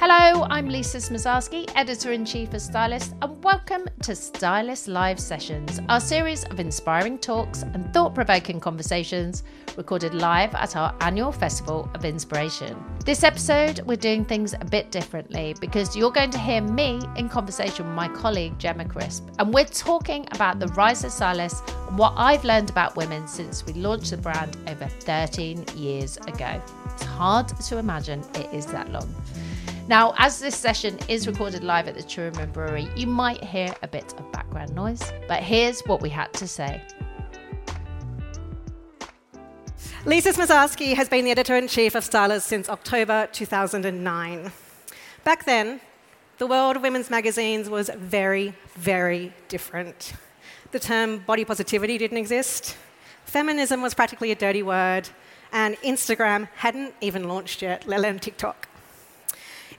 Hello, I'm Lisa Smosarski, editor in chief of Stylist, and welcome to Stylist Live Sessions, our series of inspiring talks and thought provoking conversations recorded live at our annual Festival of Inspiration. This episode, we're doing things a bit differently because you're going to hear me in conversation with my colleague Gemma Crisp, and we're talking about the rise of stylists and what I've learned about women since we launched the brand over 13 years ago. It's hard to imagine it is that long. Now, as this session is recorded live at the Truman Brewery, you might hear a bit of background noise, but here's what we had to say. Lisa Smosarski has been the editor in chief of Stylist since October 2009. Back then, the world of women's magazines was very, very different. The term body positivity didn't exist, feminism was practically a dirty word, and Instagram hadn't even launched yet, let alone TikTok.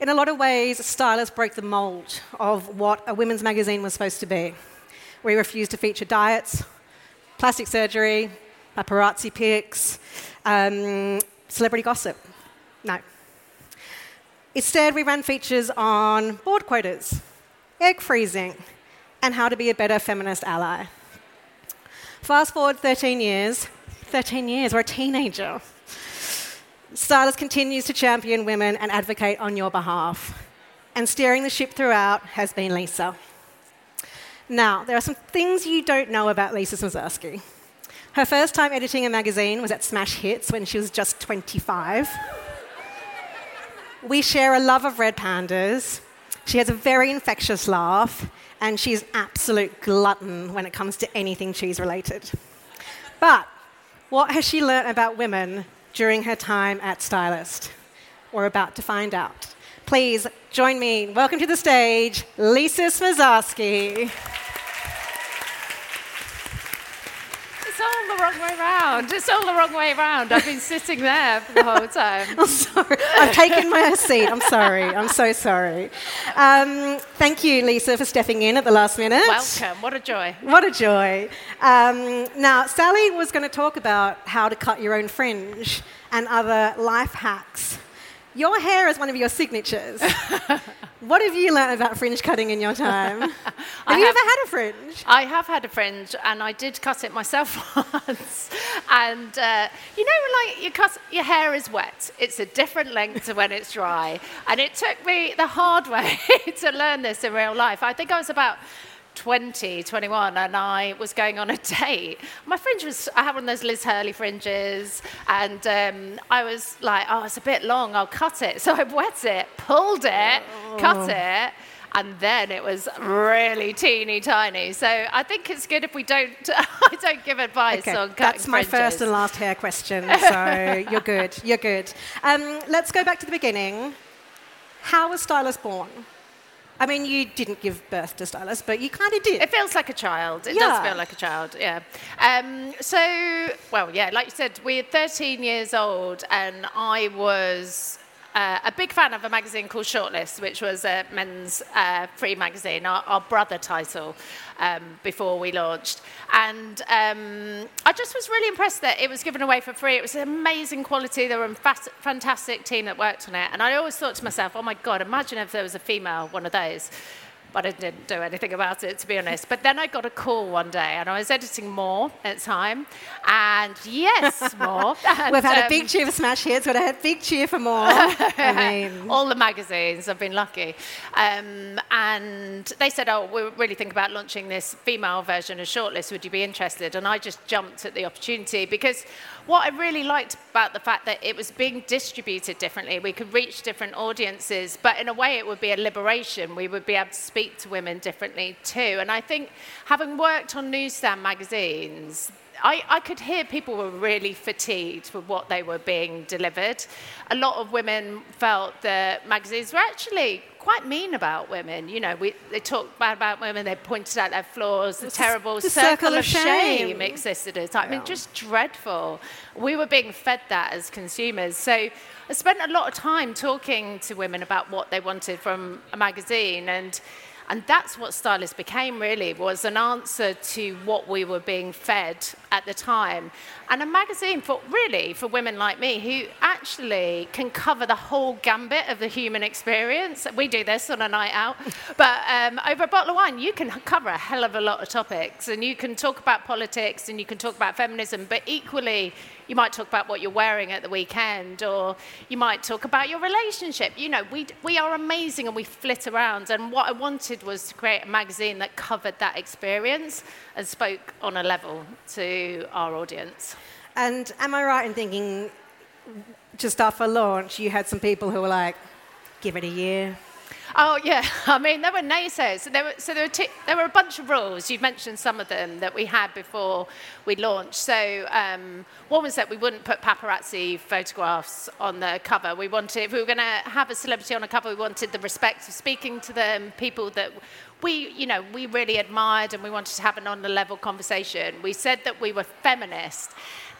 In a lot of ways, Stylist broke the mold of what a women's magazine was supposed to be. We refused to feature diets, plastic surgery, paparazzi pics, um, celebrity gossip. No. Instead, we ran features on board quotas, egg freezing, and how to be a better feminist ally. Fast forward 13 years, 13 years, we're a teenager. Stylist continues to champion women and advocate on your behalf. And steering the ship throughout has been Lisa. Now, there are some things you don't know about Lisa Smosarski. Her first time editing a magazine was at Smash Hits when she was just 25. We share a love of red pandas. She has a very infectious laugh, and she's absolute glutton when it comes to anything cheese related. But what has she learnt about women during her time at Stylist. We're about to find out. Please join me. Welcome to the stage, Lisa Smosarski. It's all the wrong way round. It's all the wrong way round. I've been sitting there for the whole time. I'm sorry. I've taken my seat. I'm sorry. I'm so sorry. Um, thank you, Lisa, for stepping in at the last minute. Welcome. What a joy. What a joy. Um, now, Sally was going to talk about how to cut your own fringe and other life hacks your hair is one of your signatures. what have you learned about fringe cutting in your time? have you ever had a fringe? I have had a fringe, and I did cut it myself once. and uh, you know, like you cut, your hair is wet. It's a different length to when it's dry. And it took me the hard way to learn this in real life. I think I was about 20, 21, and I was going on a date. My fringe was, I had one of those Liz Hurley fringes, and um, I was like, oh, it's a bit long, I'll cut it. So I wet it, pulled it, oh. cut it, and then it was really teeny tiny. So I think it's good if we don't, I don't give advice okay, on cutting That's my fringes. first and last hair question, so you're good, you're good. Um, let's go back to the beginning. How was Stylist born? I mean, you didn't give birth to Stylist, but you kind of did. It feels like a child. It yeah. does feel like a child, yeah. Um, so, well, yeah, like you said, we're 13 years old, and I was uh, a big fan of a magazine called Shortlist, which was a men's uh, free magazine, our, our brother title, um, before we launched. And um, I just was really impressed that it was given away for free. It was amazing quality. There were a fantastic team that worked on it. And I always thought to myself, oh my God, imagine if there was a female one of those but I didn't do anything about it, to be honest. But then I got a call one day, and I was editing more at the time, and yes, more. And, We've had um, a big cheer for Smash Hits. We've had a big cheer for more. I mean. All the magazines. I've been lucky. Um, and they said, "Oh, we're really thinking about launching this female version of Shortlist. Would you be interested?" And I just jumped at the opportunity because what I really liked about the fact that it was being distributed differently, we could reach different audiences, but in a way it would be a liberation. We would be able to speak to women differently too. And I think having worked on newsstand magazines, I, I, could hear people were really fatigued with what they were being delivered. A lot of women felt that magazines were actually quite mean about women. You know, we, they talked bad about women, they pointed out their flaws, the terrible the circle, circle, of shame, shame existed at the time. Yeah. I mean, just dreadful. We were being fed that as consumers. So I spent a lot of time talking to women about what they wanted from a magazine and And that's what Stylist became really, was an answer to what we were being fed at the time. And a magazine for really for women like me who actually can cover the whole gambit of the human experience. We do this on a night out. but um, over a bottle of wine, you can cover a hell of a lot of topics. And you can talk about politics and you can talk about feminism, but equally, you might talk about what you're wearing at the weekend, or you might talk about your relationship. You know, we, we are amazing and we flit around. And what I wanted was to create a magazine that covered that experience and spoke on a level to our audience. And am I right in thinking, just after launch, you had some people who were like, give it a year, Oh yeah, I mean there were naysayers. There were, so there were, there were a bunch of rules. You've mentioned some of them that we had before we launched. So um, one was that we wouldn't put paparazzi photographs on the cover. We wanted, if we were going to have a celebrity on a cover, we wanted the respect of speaking to them, people that we, you know, we really admired, and we wanted to have an on the level conversation. We said that we were feminist.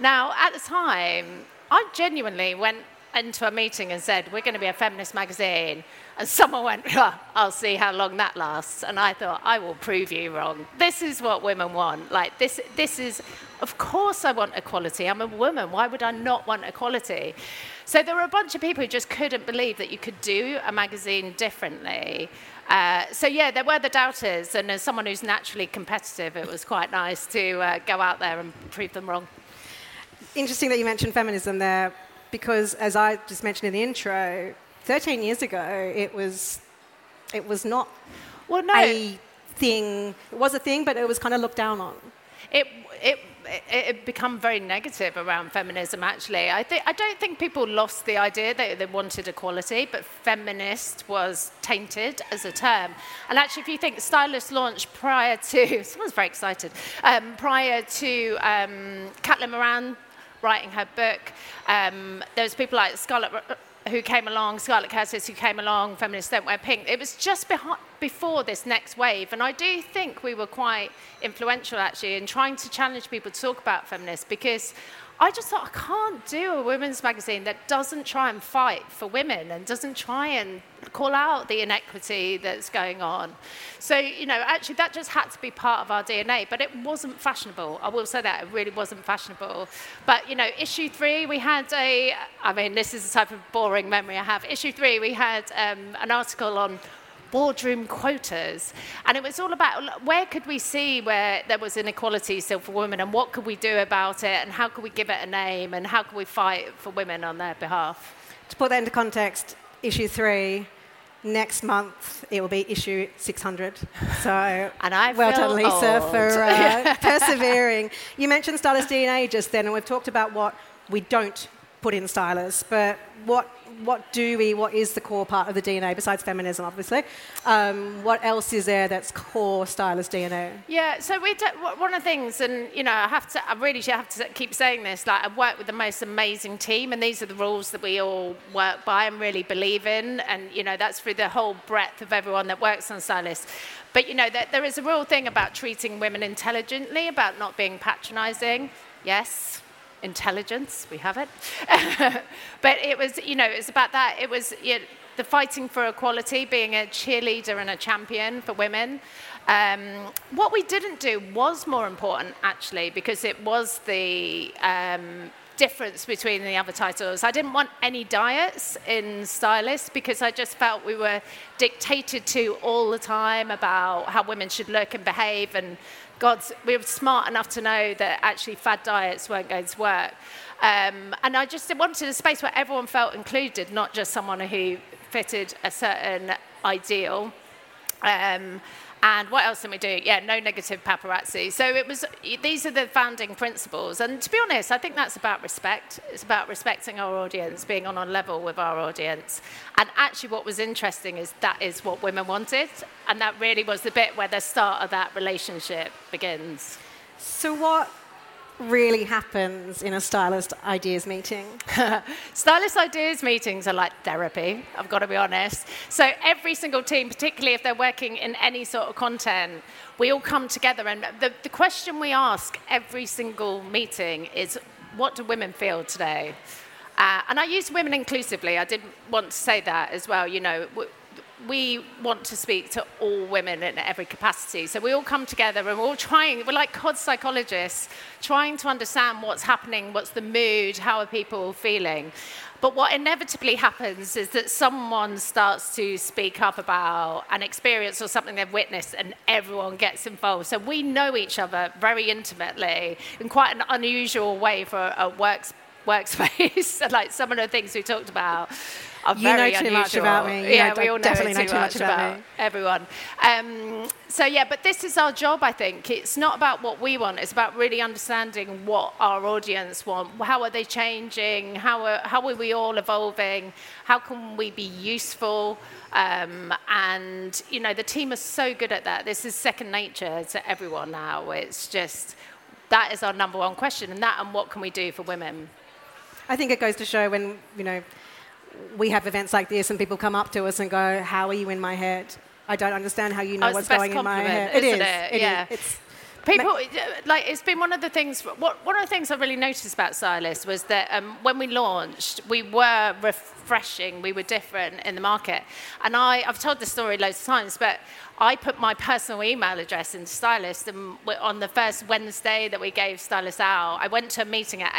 Now at the time, I genuinely went into a meeting and said, We're going to be a feminist magazine. And someone went, oh, I'll see how long that lasts. And I thought, I will prove you wrong. This is what women want. Like, this, this is, of course, I want equality. I'm a woman. Why would I not want equality? So there were a bunch of people who just couldn't believe that you could do a magazine differently. Uh, so yeah, there were the doubters, and as someone who's naturally competitive, it was quite nice to uh, go out there and prove them wrong. Interesting that you mentioned feminism there because as I just mentioned in the intro, 13 years ago, it was, it was not well, no. a thing. It was a thing, but it was kind of looked down on. It, it, it had become very negative around feminism, actually. I, th- I don't think people lost the idea that they wanted equality, but feminist was tainted as a term. And actually, if you think Stylist launched prior to, someone's very excited, um, prior to um, Caitlin Moran writing her book. Um, there was people like Scarlett who came along, Scarlett Curtis who came along, Feminists Don't Wear Pink. It was just behind, before this next wave. And I do think we were quite influential actually in trying to challenge people to talk about feminists because I just thought I can't do a women's magazine that doesn't try and fight for women and doesn't try and call out the inequity that's going on. So, you know, actually that just had to be part of our DNA, but it wasn't fashionable. I will say that, it really wasn't fashionable. But, you know, issue three, we had a, I mean, this is the type of boring memory I have. Issue three, we had um, an article on boardroom quotas. And it was all about where could we see where there was inequality still for women and what could we do about it and how could we give it a name and how could we fight for women on their behalf. To put that into context, issue three, next month it will be issue 600. So and I well done, Lisa, old. for uh, persevering. You mentioned Stylist DNA just then, and we've talked about what we don't put in Stylist, but what what do we, what is the core part of the DNA besides feminism, obviously? Um, what else is there that's core stylist DNA? Yeah, so we one of the things, and you know, I have to, I really have to keep saying this. Like, I've worked with the most amazing team, and these are the rules that we all work by and really believe in, and you know, that's through the whole breadth of everyone that works on stylist. But you know, there is a real thing about treating women intelligently, about not being patronising. Yes, intelligence, we have it. but it was, you know, it was about that. It was the fighting for equality, being a cheerleader and a champion for women. Um, what we didn't do was more important, actually, because it was the um, difference between the other titles. I didn't want any diets in Stylist because I just felt we were dictated to all the time about how women should look and behave and God's, we were smart enough to know that actually fad diets weren't going to work. Um, and I just wanted a space where everyone felt included, not just someone who fitted a certain ideal. Um, and what else can we do? Yeah, no negative paparazzi. So it was, these are the founding principles. And to be honest, I think that's about respect. It's about respecting our audience, being on a level with our audience. And actually, what was interesting is that is what women wanted. And that really was the bit where the start of that relationship begins. So, what really happens in a stylist ideas meeting? stylist ideas meetings are like therapy, I've got to be honest. So every single team, particularly if they're working in any sort of content, we all come together and the, the question we ask every single meeting is what do women feel today? Uh, and I use women inclusively. I did want to say that as well. You know, we want to speak to all women in every capacity. So we all come together and we're all trying, we're like COD psychologists, trying to understand what's happening, what's the mood, how are people feeling. But what inevitably happens is that someone starts to speak up about an experience or something they've witnessed, and everyone gets involved. So we know each other very intimately in quite an unusual way for a works, workspace, like some of the things we talked about are you very know too unusual. much about me. Yeah, You we all know definitely too, know too much, much about about, me. everyone. Um, so yeah, but this is our job. I think it's not about what we want. It's about really understanding what our audience want. How are they changing? How are how are we all evolving? How can we be useful? Um, and you know, the team is so good at that. This is second nature to everyone now. It's just that is our number one question, and that and what can we do for women? I think it goes to show when, you know, we have events like this and people come up to us and go, How are you in my head? I don't understand how you know Oh, what's going in my head. isn't is. it? It is. Yeah. It's, People, like, it's been one of the things, what, one of the things I really noticed about Stylist was that um, when we launched, we were refreshing, we were different in the market. And I, I've told this story loads of times, but I put my personal email address in Stylist, and on the first Wednesday that we gave Stylist out, I went to a meeting at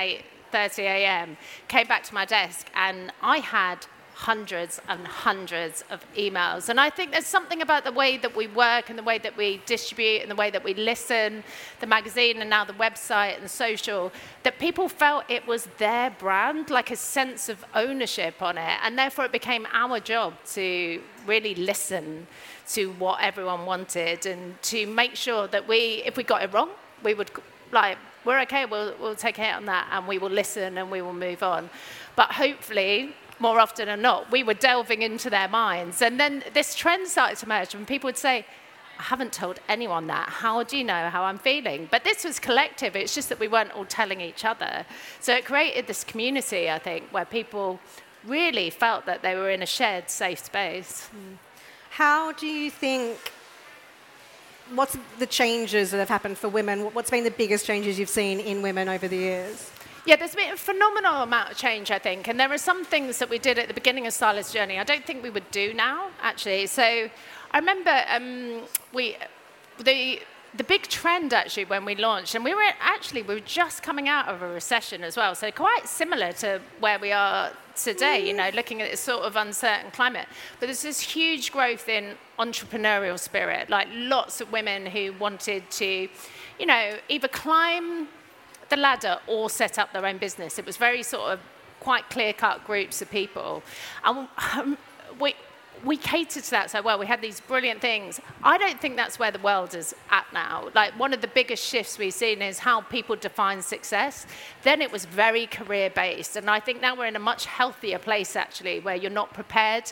8.30 a.m., came back to my desk, and I had hundreds and hundreds of emails. And I think there's something about the way that we work and the way that we distribute and the way that we listen, the magazine and now the website and social, that people felt it was their brand, like a sense of ownership on it. And therefore it became our job to really listen to what everyone wanted and to make sure that we, if we got it wrong, we would like, we're okay, we'll, we'll take a hit on that and we will listen and we will move on. But hopefully, more often than not, we were delving into their minds. And then this trend started to emerge, and people would say, I haven't told anyone that. How do you know how I'm feeling? But this was collective. It's just that we weren't all telling each other. So it created this community, I think, where people really felt that they were in a shared safe space. Hmm. how do you think, what's the changes that have happened for women? What's been the biggest changes you've seen in women over the years? Yeah, there's been a phenomenal amount of change, I think. And there are some things that we did at the beginning of Stylist Journey I don't think we would do now, actually. So I remember um, we, the, the big trend actually when we launched, and we were actually, we were just coming out of a recession as well. So quite similar to where we are today, you know, looking at this sort of uncertain climate. But there's this huge growth in entrepreneurial spirit, like lots of women who wanted to, you know, either climb the ladder or set up their own business. It was very sort of quite clear cut groups of people. And we, we catered to that so well. We had these brilliant things. I don't think that's where the world is at now. Like, one of the biggest shifts we've seen is how people define success. Then it was very career based. And I think now we're in a much healthier place, actually, where you're not prepared.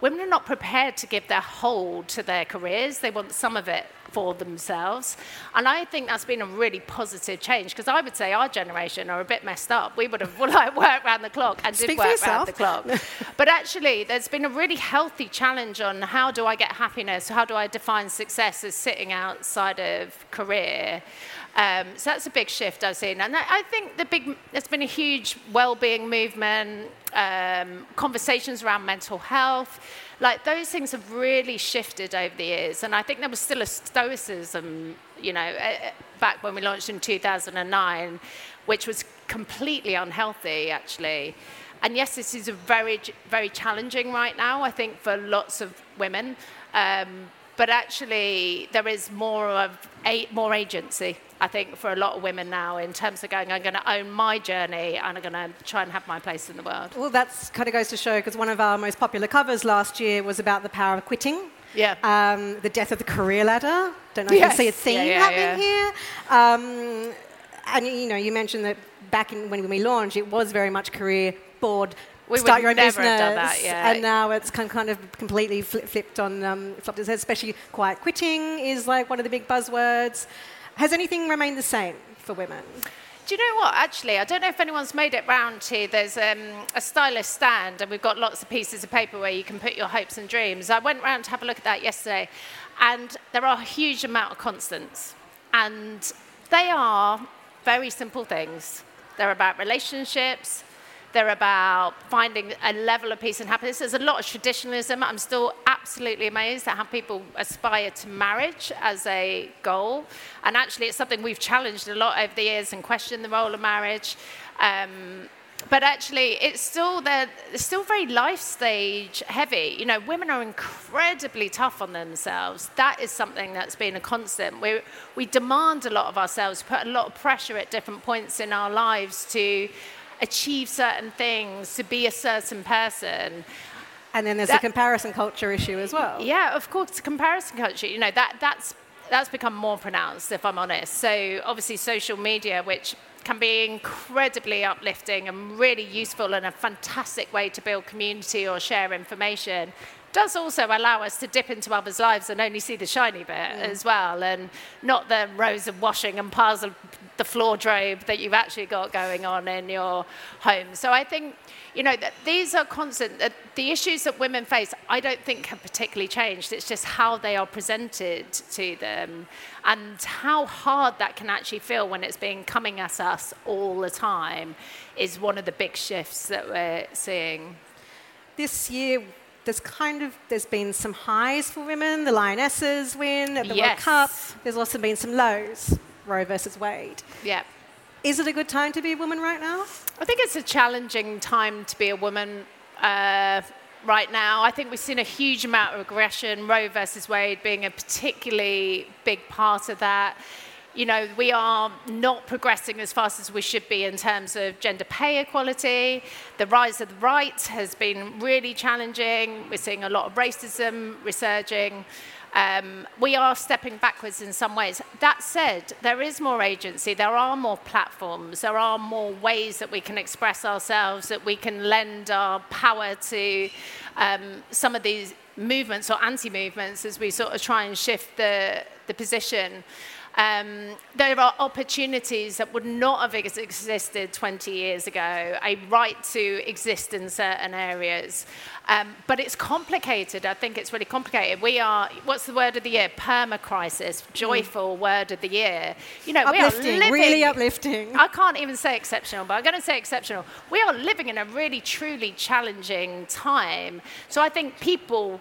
Women are not prepared to give their whole to their careers, they want some of it for themselves. And I think that's been a really positive change because I would say our generation are a bit messed up. We would have like worked around the clock and Speak did work around the clock. but actually, there's been a really healthy challenge on how do I get happiness? How do I define success as sitting outside of career? Um, so that's a big shift I've seen. And I think the big, there's been a huge well-being movement, um, conversations around mental health. Like those things have really shifted over the years. And I think there was still a stoicism, you know, uh, back when we launched in 2009, which was completely unhealthy, actually. And yes, this is a very, very challenging right now, I think, for lots of women. Um, but actually, there is more of a, more agency, I think, for a lot of women now in terms of going, I'm going to own my journey and I'm going to try and have my place in the world. Well, that kind of goes to show because one of our most popular covers last year was about the power of quitting. Yeah. Um, the death of the career ladder. Don't know if Yes. you see a theme Yeah, yeah, happening here. Um, and you know, you mentioned that back in, when we launched, it was very much career board. We start would your own never business, have done that, yeah. and now it's kind of completely flip, flipped on um, flipped its head. Especially quiet quitting is like one of the big buzzwords. Has anything remained the same for women? Do you know what? Actually, I don't know if anyone's made it round here. There's um, a stylist stand, and we've got lots of pieces of paper where you can put your hopes and dreams. I went round to have a look at that yesterday, and there are a huge amount of constants, and they are very simple things. They're about relationships, They're about finding a level of peace and happiness. There's a lot of traditionalism. I'm still absolutely amazed at how people aspire to marriage as a goal. And actually, it's something we've challenged a lot over the years and questioned the role of marriage. Um, but actually, it's still they're still very life stage heavy. You know, women are incredibly tough on themselves. That is something that's been a constant. We we demand a lot of ourselves, put a lot of pressure at different points in our lives to achieve certain things, to be a certain person. And then there's that, a comparison culture issue as well. Yeah, of course, comparison culture. You know that that's that's become more pronounced, if I'm honest. So obviously, social media, which can be incredibly uplifting and really useful and a fantastic way to build community or share information does also allow us to dip into others' lives and only see the shiny bit yeah. as well, and not the rows of washing and piles of the floor drobe that you've actually got going on in your home. So I think, you know, that these are constant. The issues that women face, I don't think have particularly changed. It's just how they are presented to them and how hard that can actually feel when it's being coming at us all the time is one of the big shifts that we're seeing. This year, there's kind of there's been some highs for women. The Lionesses win at the yes. World Cup. There's also been some lows. Roe versus Wade. Yeah. Is it a good time to be a woman right now? I think it's a challenging time to be a woman uh, right now. I think we've seen a huge amount of aggression, Roe versus Wade being a particularly big part of that. You know, we are not progressing as fast as we should be in terms of gender pay equality. The rise of the right has been really challenging. We're seeing a lot of racism resurging. Um, we are stepping backwards in some ways. That said, there is more agency, there are more platforms, there are more ways that we can express ourselves, that we can lend our power to um, some of these movements or anti movements as we sort of try and shift the, the position. Um, there are opportunities that would not have existed 20 years ago, a right to exist in certain areas. Um, but it's complicated. I think it's really complicated. We are, what's the word of the year? Perma-crisis, joyful mm. word of the year. You know, uplifting, we are living, really uplifting. I can't even say exceptional, but I'm going to say exceptional. We are living in a really, truly challenging time. So I think people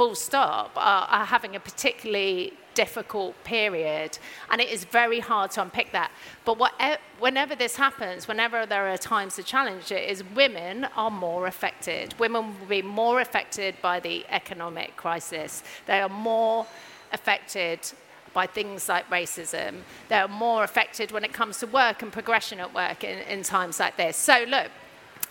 full stop, are, are, having a particularly difficult period. And it is very hard to unpick that. But whatever, whenever this happens, whenever there are times to challenge it, is women are more affected. Women will be more affected by the economic crisis. They are more affected by things like racism. They're more affected when it comes to work and progression at work in, in times like this. So, look,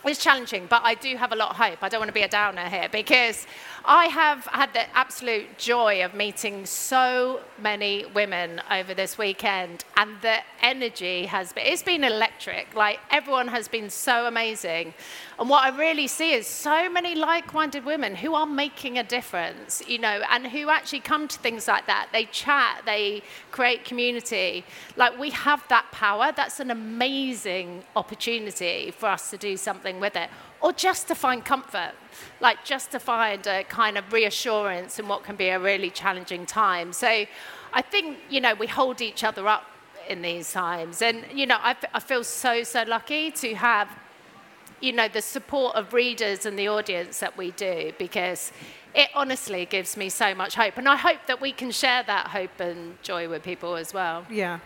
it's challenging, but I do have a lot of hope. I don't want to be a downer here because I have had the absolute joy of meeting so many women over this weekend, and the energy has been, it's been electric. Like, everyone has been so amazing. And what I really see is so many like minded women who are making a difference, you know, and who actually come to things like that. They chat, they create community. Like, we have that power. That's an amazing opportunity for us to do something something with it, or just to find comfort, like just to find a kind of reassurance in what can be a really challenging time. So I think, you know, we hold each other up in these times. And, you know, I, I feel so, so lucky to have, you know, the support of readers and the audience that we do because it honestly gives me so much hope. And I hope that we can share that hope and joy with people as well. Yeah.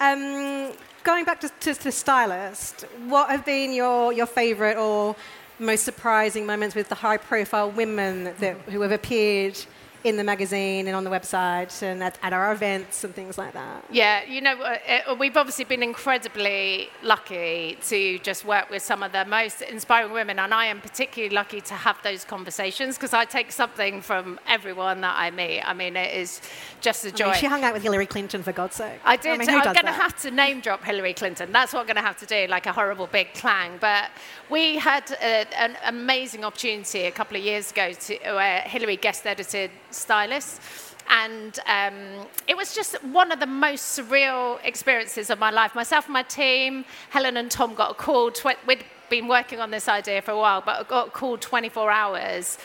Um, going back to, to, to stylist, what have been your, your favourite or most surprising moments with the high profile women that, who have appeared in the magazine and on the website and at, at our events and things like that. Yeah, you know, uh, uh, we've obviously been incredibly lucky to just work with some of the most inspiring women, and I am particularly lucky to have those conversations because I take something from everyone that I meet. I mean, it is just a joy. I mean, she hung out with Hillary Clinton, for God's sake. I did. I mean, I'm going to have to name drop Hillary Clinton. That's what I'm going to have to do, like a horrible big clang. But we had a, an amazing opportunity a couple of years ago to, where Hillary guest edited Stylist. And um, it was just one of the most surreal experiences of my life. Myself and my team, Helen and Tom, got a call. Tw- we'd been working on this idea for a while, but got a call 24 hours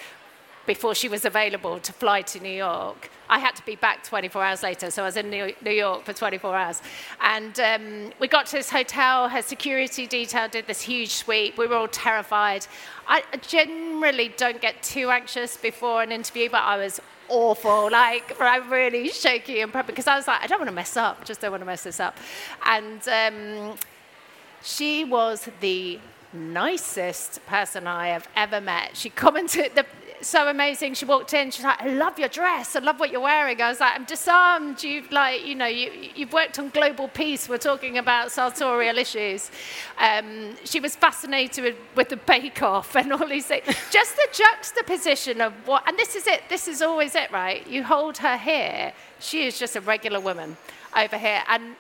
before she was available to fly to New York. I had to be back 24 hours later, so I was in New York for 24 hours. And um, we got to this hotel, her security detail did this huge sweep. We were all terrified. I generally don't get too anxious before an interview, but I was awful, like I'm really shaky and prepping because I was like, I don't want to mess up, just don't want to mess this up. And um, she was the nicest person I have ever met. She commented, the, so amazing. She walked in. She's like, "I love your dress. I love what you're wearing." I was like, "I'm disarmed. You've like, you know, you, you've worked on global peace. We're talking about sartorial issues." Um, she was fascinated with, with the Bake Off and all these things. Just the juxtaposition of what, and this is it. This is always it, right? You hold her here. She is just a regular woman over here, and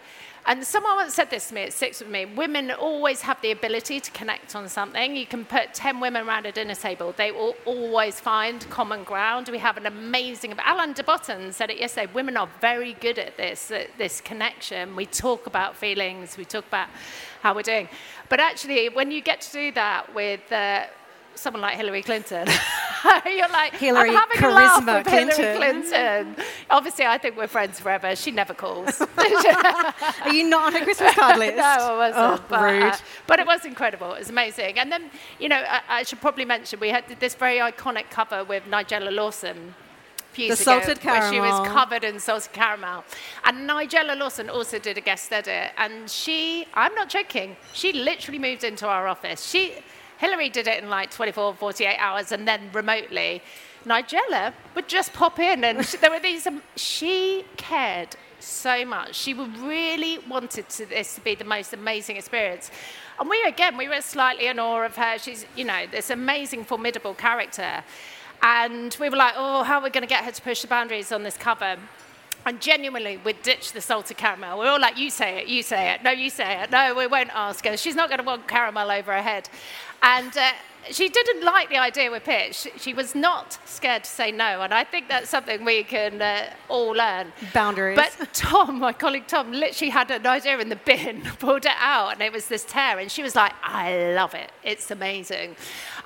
and someone once said this to me, it sticks with me. Women always have the ability to connect on something. You can put 10 women around a dinner table, they will always find common ground. We have an amazing, Alain de Botton said it yesterday, women are very good at this, at this connection. We talk about feelings, we talk about how we're doing. But actually, when you get to do that with, uh, someone like Hillary Clinton. You're like, Hillary I'm having charisma a laugh with Clinton. Hillary Clinton. Obviously, I think we're friends forever. She never calls. Are you not on her Christmas card list? no, I wasn't. Oh, but, rude. uh, but it was incredible. It was amazing. And then, you know, I, I should probably mention we had this very iconic cover with Nigella Lawson. few The years ago, salted Where she was covered in salted caramel. And Nigella Lawson also did a guest edit. And she, I'm not joking, she literally moved into our office. She, Hillary did it in like 24, 48 hours and then remotely. Nigella would just pop in and she, there were these, um, she cared so much. She really wanted to, this to be the most amazing experience. And we, again, we were slightly in awe of her. She's, you know, this amazing, formidable character. And we were like, oh, how are we going to get her to push the boundaries on this cover? And genuinely, we'd ditch the salted caramel. We're all like, you say it, you say it. No, you say it. No, we won't ask her. She's not going to want caramel over her head. And uh, she didn't like the idea we pitched. She was not scared to say no. And I think that's something we can uh, all learn. Boundaries. But Tom, my colleague Tom, literally had an idea in the bin, pulled it out, and it was this tear. And she was like, I love it. It's amazing.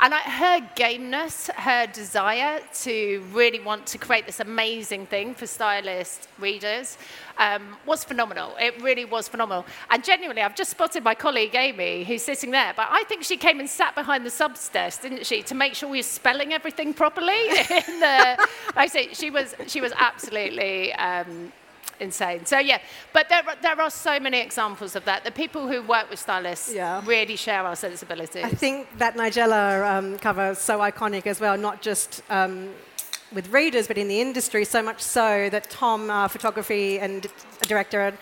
And I, her gameness, her desire to really want to create this amazing thing for stylist readers um, was phenomenal. It really was phenomenal. And genuinely, I've just spotted my colleague Amy, who's sitting there, but I think she came and sat behind the subs desk, didn't she, to make sure we were spelling everything properly. the, I say, she was, she was absolutely um, insane. So yeah, but there, are- there are so many examples of that. The people who work with stylists Yeah. really share our sensibilities. I think that Nigella um, cover is so iconic as well, not just um, with readers, but in the industry, so much so that Tom, uh, photography and director,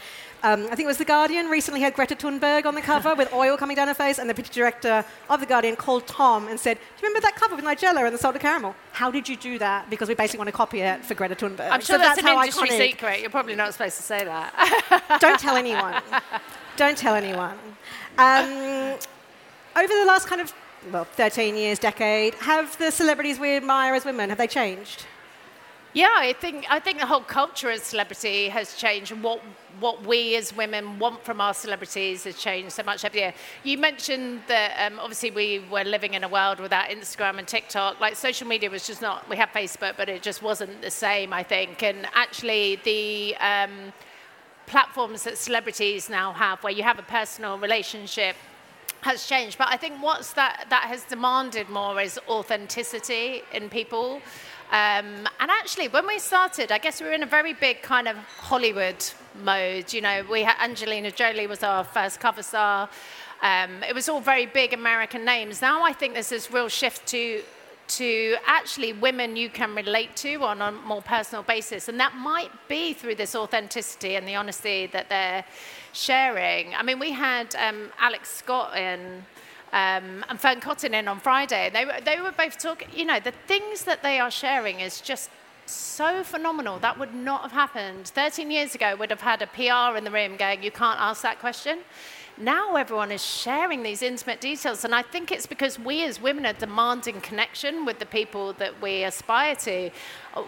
um, I think it was The Guardian, recently had Greta Thunberg on the cover with oil coming down her face, and the picture director of The Guardian called Tom and said, Do you remember that cover with Nigella and the salted caramel? How did you do that? Because we basically want to copy it for Greta Thunberg. I'm sure So that's, an how industry iconic. secret. You're probably not supposed to say that. Don't tell anyone. Don't tell anyone. Um, over the last kind of, well, 13 years, decade, have the celebrities we admire as women, have they changed? Yeah, I think I think the whole culture of celebrity has changed, and what what we as women want from our celebrities has changed so much every year. You mentioned that um, obviously we were living in a world without Instagram and TikTok. Like social media was just not. We had Facebook, but it just wasn't the same. I think, and actually the. Um, platforms that celebrities now have where you have a personal relationship has changed. But I think what's that that has demanded more is authenticity in people. Um, and actually, when we started, I guess we were in a very big kind of Hollywood mode. You know, we had Angelina Jolie was our first cover star. Um, it was all very big American names. Now I think there's this real shift to to actually women you can relate to on a more personal basis. And that might be through this authenticity and the honesty that they're sharing. I mean, we had um, Alex Scott in. Um, and Fearne Cotton in on Friday. They were, they were both talking, you know, the things that they are sharing is just so phenomenal. That would not have happened. 13 years ago, would have had a PR in the room going, you can't ask that question. Now everyone is sharing these intimate details. And I think it's because we as women are demanding connection with the people that we aspire to.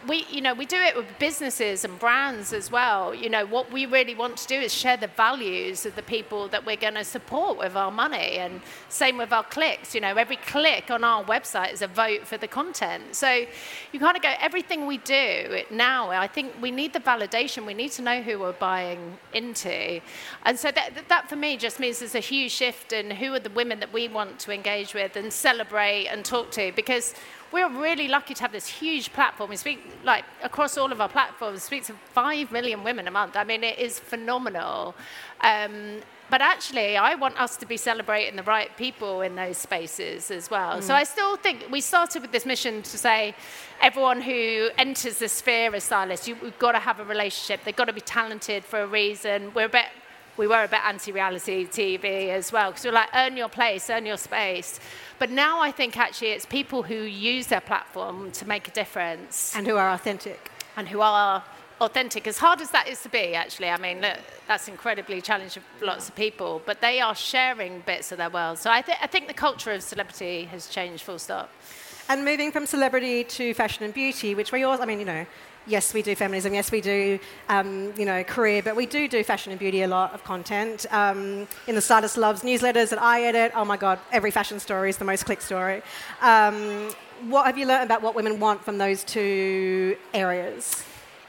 We, you know, we do it with businesses and brands as well. You know, what we really want to do is share the values of the people that we're going to support with our money. And same with our clicks. You know, every click on our website is a vote for the content. So you kind of go, everything we do now, I think we need the validation. We need to know who we're buying into. And so that, that for me just means there's a huge shift in who are the women that we want to engage with and celebrate and talk to because we're really lucky to have this huge platform. We speak like across all of our platforms, speak to five million women a month. I mean, it is phenomenal. Um, but actually, I want us to be celebrating the right people in those spaces as well. Mm. So I still think we started with this mission to say everyone who enters the sphere as stylists, you, have got to have a relationship. They've got to be talented for a reason. We're a bit we were a bit anti-reality TV as well because we're like earn your place, earn your space. But now I think actually it's people who use their platform to make a difference and who are authentic and who are authentic. As hard as that is to be, actually, I mean, look, that's incredibly challenging for lots of people. But they are sharing bits of their world. So I, th- I think the culture of celebrity has changed. Full stop. And moving from celebrity to fashion and beauty, which we all, I mean, you know, yes, we do feminism, yes, we do, um, you know, career, but we do do fashion and beauty a lot of content. Um, in the Stylist Loves newsletters that I edit, oh my God, every fashion story is the most clicked story. Um, what have you learned about what women want from those two areas?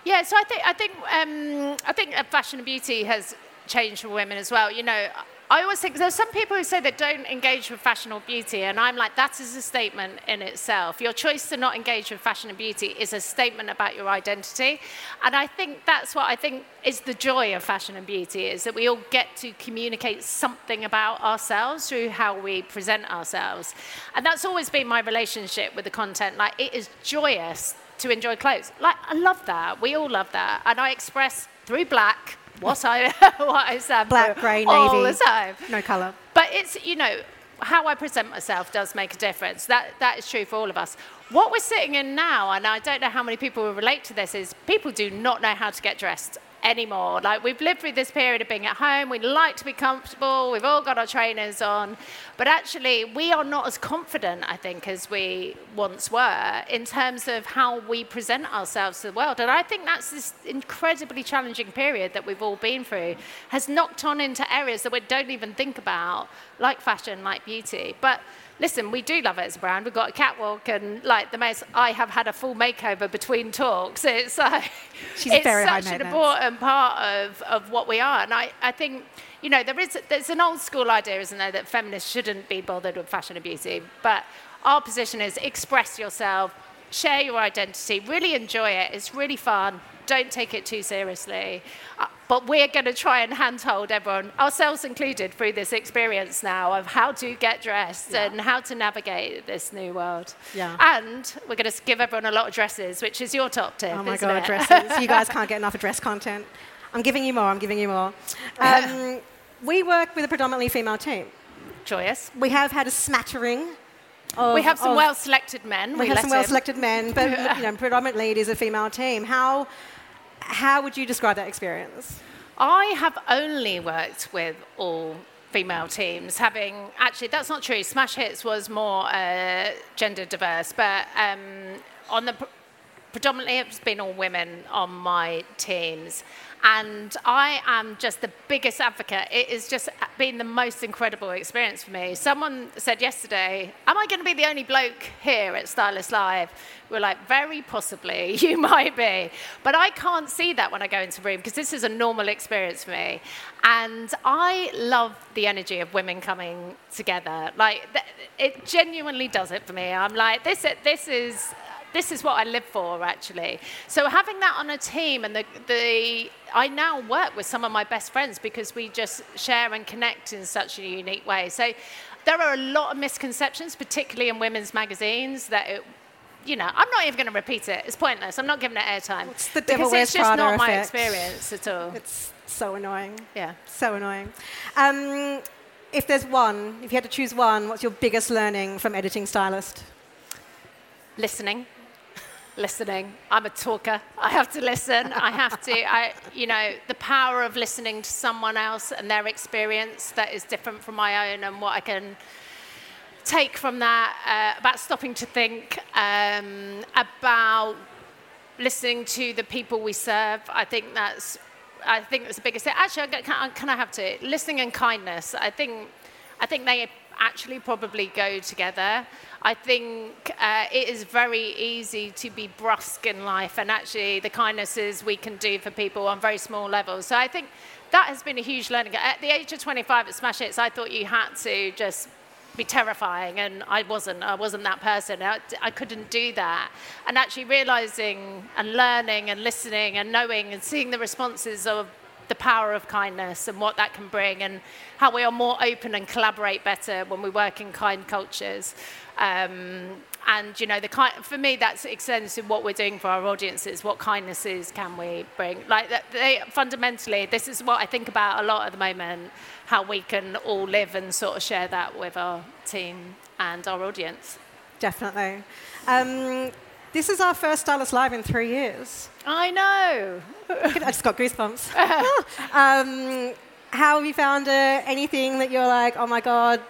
Yeah, so I think I think um, I think fashion and beauty has changed for women as well. You know, I always think there's some people who say they don't engage with fashion or beauty, and I'm like, that is a statement in itself. Your choice to not engage with fashion and beauty is a statement about your identity. And I think that's what I think is the joy of fashion and beauty is that we all get to communicate something about ourselves through how we present ourselves. And that's always been my relationship with the content. Like, it is joyous to enjoy clothes. Like, I love that. We all love that. And I express through black what I what I stand Black, grey, navy. All the time. No colour. But it's, you know, how I present myself does make a difference. That, that is true for all of us. What we're sitting in now, and I don't know how many people will relate to this, is people do not know how to get dressed anymore. Like we've lived through this period of being at home, we like to be comfortable, we've all got our trainers on, but actually we are not as confident, I think, as we once were in terms of how we present ourselves to the world. And I think that's this incredibly challenging period that we've all been through has knocked on into areas that we don't even think about, like fashion, like beauty. But listen, we do love it as a brand. We've got a catwalk and like the most, I have had a full makeover between talks. It's, uh, She's it's very such an important part of, of what we are. And I, I think, you know, there is, there's an old school idea, isn't there, that feminists shouldn't be bothered with fashion and beauty. But our position is express yourself, share your identity, really enjoy it. It's really fun. Don't take it too seriously. Uh, but we're going to try and handhold everyone, ourselves included, through this experience now of how to get dressed yeah. and how to navigate this new world. Yeah. And we're going to give everyone a lot of dresses, which is your top tip. Oh my God, it? dresses. you guys can't get enough of dress content. I'm giving you more, I'm giving you more. Um, we work with a predominantly female team. Joyous. We have had a smattering of, we have some well-selected men. We, we have some well-selected men, but you know, predominantly it is a female team. How how would you describe that experience? I have only worked with all female teams, having actually, that's not true. Smash Hits was more uh, gender diverse, but um, on the predominantly it's been all women on my teams. And I am just the biggest advocate. It has just been the most incredible experience for me. Someone said yesterday, Am I going to be the only bloke here at Stylist Live? We're like, Very possibly, you might be. But I can't see that when I go into a room because this is a normal experience for me. And I love the energy of women coming together. Like, it genuinely does it for me. I'm like, This, this is this is what I live for, actually. So having that on a team, and the, the I now work with some of my best friends because we just share and connect in such a unique way. So there are a lot of misconceptions, particularly in women's magazines, that it, you know, I'm not even going to repeat it. It's pointless. I'm not giving it airtime. It's the devil because it's just not effect. my experience at all. It's so annoying. Yeah. So annoying. Um, if there's one, if you had to choose one, what's your biggest learning from editing stylist? Listening. Listening. I'm a talker. I have to listen. I have to, I, you know, the power of listening to someone else and their experience that is different from my own and what I can take from that uh, about stopping to think, um, about listening to the people we serve. I think that's, I think that's the biggest thing. Actually, can, can I have to? Listening and kindness. I think, I think they actually probably go together. I think uh, it is very easy to be brusque in life, and actually, the kindnesses we can do for people on very small levels. So I think that has been a huge learning. At the age of 25 at Smash Hits, I thought you had to just be terrifying and I wasn't I wasn't that person I, I couldn't do that and actually realizing and learning and listening and knowing and seeing the responses of the power of kindness and what that can bring and how we are more open and collaborate better when we work in kind cultures. Um, and you know, the kind, for me, that extends to what we're doing for our audiences. What kindnesses can we bring? Like they, fundamentally, this is what I think about a lot at the moment. How we can all live and sort of share that with our team and our audience. Definitely. Um, this is our first Stylist Live in three years. I know. I just got goosebumps. um, how have you found it? Anything that you're like, oh my God?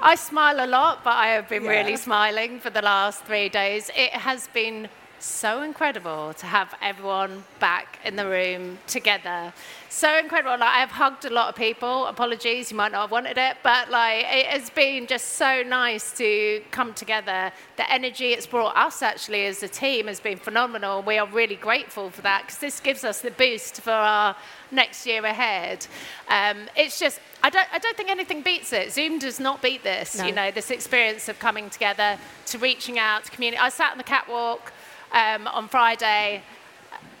I smile a lot, but I have been yeah. really smiling for the last three days. It has been so incredible to have everyone back in the room together. So incredible. Like I've hugged a lot of people. Apologies, you might not have wanted it, but like it has been just so nice to come together. The energy it's brought us actually as a team has been phenomenal. We are really grateful for that because this gives us the boost for our next year ahead. Um, it's just I don't, I don't think anything beats it. Zoom does not beat this. No. You know, this experience of coming together, to reaching out to community. I sat on the catwalk um, on Friday.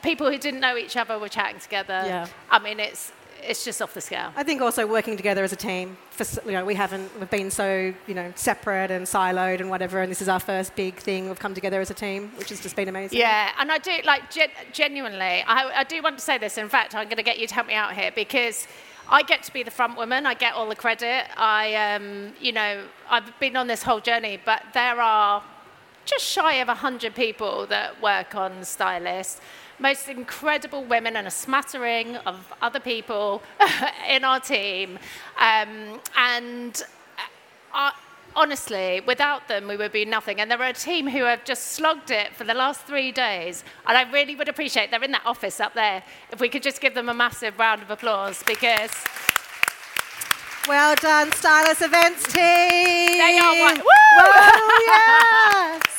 People who didn't know each other were chatting together. Yeah. I mean, it's it's just off the scale. I think also working together as a team. For, you know, we haven't we've been so you know separate and siloed and whatever, and this is our first big thing. We've come together as a team, which has just been amazing. Yeah, and I do like gen- genuinely. I, I do want to say this. In fact, I'm going to get you to help me out here because. I get to be the front woman. I get all the credit. I, um, you know, I've been on this whole journey, but there are just shy of 100 people that work on Stylist. Most incredible women and a smattering of other people in our team. Um, and uh, honestly, without them, we would be nothing. And there are a team who have just slogged it for the last three days. And I really would appreciate, they're in that office up there, if we could just give them a massive round of applause because. Well done, Stylist Events team. They are one. Woo! Yes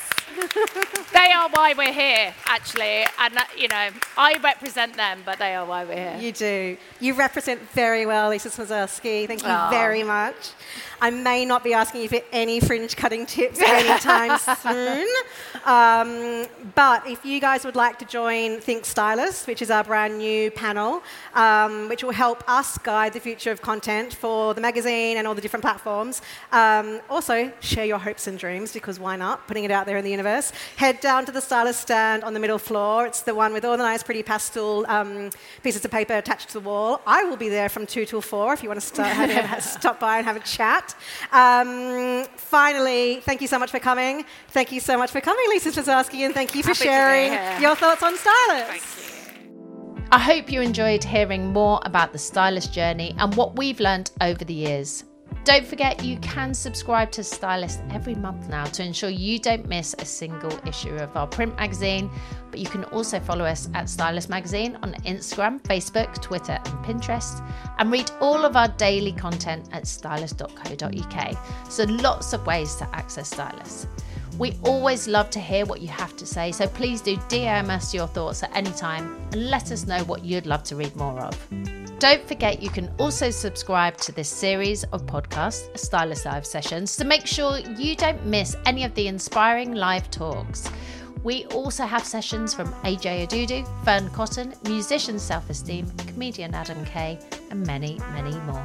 they are why we're here, actually. And, uh, you know, I represent them, but they are why we're here. You do. You represent very well, Lisa Smosarski. Thank you very much. I may not be asking you for any fringe cutting tips anytime soon. Um, but if you guys would like to join Think Stylist, which is our brand new panel, um, which will help us guide the future of content for the magazine and all the different platforms, um, also share your hopes and dreams because why not? Putting it out there in the universe. Head down to the Stylist stand on the middle floor. It's the one with all the nice, pretty pastel um, pieces of paper attached to the wall. I will be there from 2 till 4 if you want to start, stop by and have a chat. Um, finally, thank you so much for coming. Thank you so much for coming, Lisa Smosarski, and thank you for Happy sharing your thoughts on Stylist. I hope you enjoyed hearing more about the stylist journey and what we've learned over the years. Don't forget you can subscribe to Stylist every month now to ensure you don't miss a single issue of our print magazine. But you can also follow us at Stylist Magazine on Instagram, Facebook, Twitter, and Pinterest, and read all of our daily content at stylist.co.uk. So lots of ways to access Stylist. We always love to hear what you have to say, so please do DM us your thoughts at any time and let us know what you'd love to read more of. Don't forget you can also subscribe to this series of podcasts, Stylist Live Sessions, to make sure you don't miss any of the inspiring live talks. We also have sessions from AJ Odudu, Fearne Cotton, musician Self Esteem, comedian Adam Kay, and many, many more.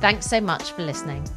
Thanks so much for listening.